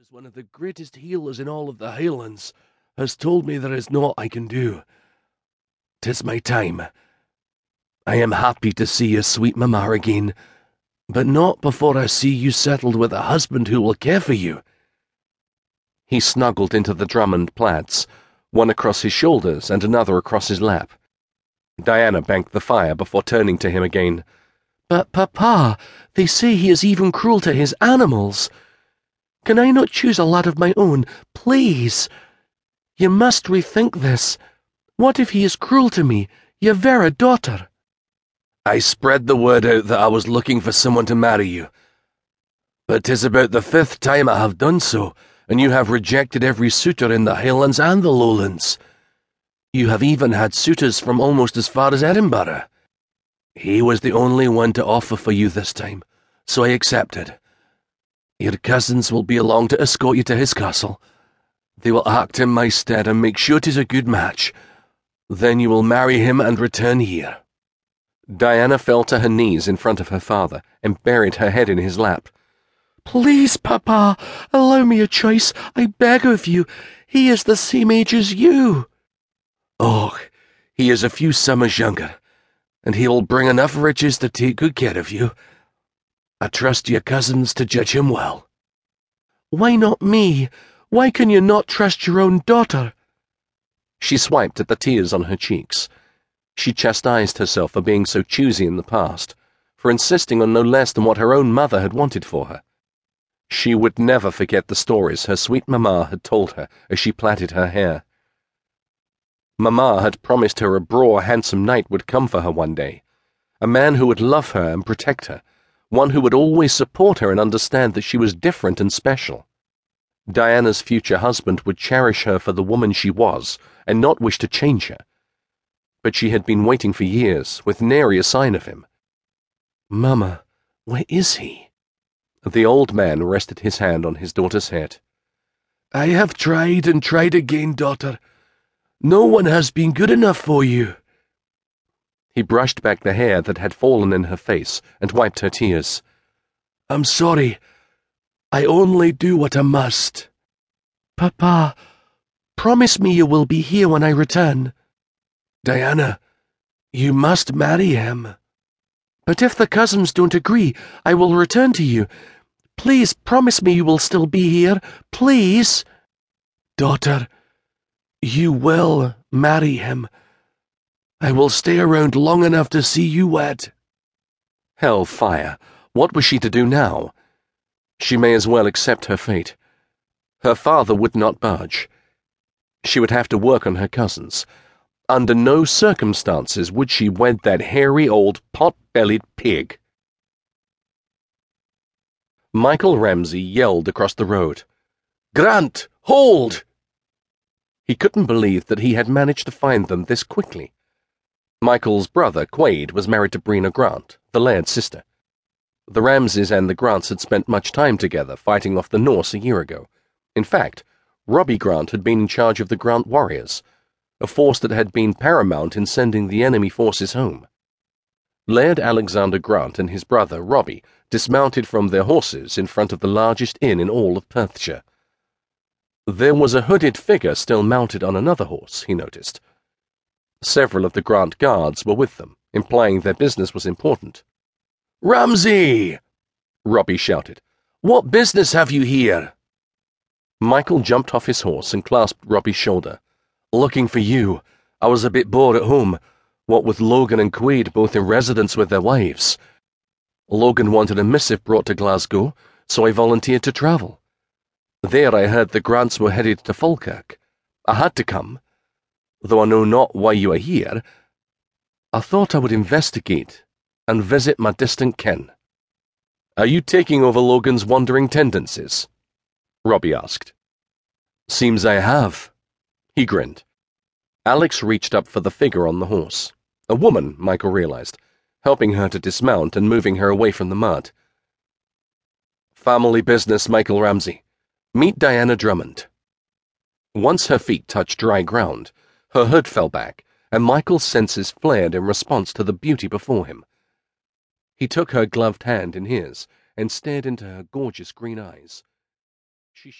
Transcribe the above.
as one of the greatest healers in all of the Highlands, has told me there is naught I can do. Tis my time. I am happy to see you, sweet mamma, again, but not before I see you settled with a husband who will care for you. He snuggled into the Drummond plaids, one across his shoulders and another across his lap. Diana banked the fire before turning to him again. But, Papa, they say he is even cruel to his animals. Can I not choose a lad of my own, please? You must rethink this. What if he is cruel to me, your very daughter? I spread the word out that I was looking for someone to marry you. But 'tis about the fifth time I have done so, and you have rejected every suitor in the Highlands and the Lowlands. You have even had suitors from almost as far as Edinburgh. He was the only one to offer for you this time, so I accepted. Your cousins will be along to escort you to his castle. They will act in my stead and make sure sure 'tis a good match. Then you will marry him and return here. Diana fell to her knees in front of her father and buried her head in his lap. Please, Papa, allow me a choice, I beg of you. He is the same age as you. Oh, he is a few summers younger, and he will bring enough riches to take good care of you. I trust your cousins to judge him well. Why not me? Why can you not trust your own daughter? She swiped at the tears on her cheeks. She chastised herself for being so choosy in the past, for insisting on no less than what her own mother had wanted for her. She would never forget the stories her sweet mamma had told her as she plaited her hair. Mamma had promised her a braw, handsome knight would come for her one day, a man who would love her and protect her one who would always support her and understand that she was different and special. Diana's future husband would cherish her for the woman she was and not wish to change her. But she had been waiting for years, with nary a sign of him. Mamma, where is he? The old man rested his hand on his daughter's head. I have tried and tried again, daughter. No one has been good enough for you. He brushed back the hair that had fallen in her face and wiped her tears. I'm sorry. I only do what I must. Papa, promise me you will be here when I return. Diana, you must marry him. But if the cousins don't agree, I will return to you. Please promise me you will still be here. Please. Daughter, you will marry him. I will stay around long enough to see you wed. Hell fire. What was she to do now? She may as well accept her fate. Her father would not budge. She would have to work on her cousins. Under no circumstances would she wed that hairy old pot-bellied pig. Micheil Ramsay yelled across the road. Grant, hold! He couldn't believe that he had managed to find them this quickly. Micheil's brother, Quade, was married to Brenna Grant, the laird's sister. The Ramsays and the Grants had spent much time together fighting off the Norse a year ago. In fact, Robbie Grant had been in charge of the Grant Warriors, a force that had been paramount in sending the enemy forces home. Laird Alexander Grant and his brother, Robbie, dismounted from their horses in front of the largest inn in all of Perthshire. There was a hooded figure still mounted on another horse, he noticed Several of the Grant guards were with them, implying their business was important. Ramsay! Robbie shouted. What business have you here? Micheil jumped off his horse and clasped Robbie's shoulder. Looking for you. I was a bit bored at home, what with Logan and Quade both in residence with their wives. Logan wanted a missive brought to Glasgow, so I volunteered to travel. There I heard the Grants were headed to Falkirk. I had to come though I know not why you are here, I thought I would investigate and visit my distant kin. Are you taking over Logan's wandering tendencies? Robbie asked. Seems I have. He grinned. Alex reached up for the figure on the horse. A woman, Micheil realized, helping her to dismount and moving her away from the mud. Family business, Micheil Ramsay. Meet Diana Drummond. Once her feet touched dry ground, her hood fell back, and Micheil's senses flared in response to the beauty before him. He took her gloved hand in his and stared into her gorgeous green eyes. She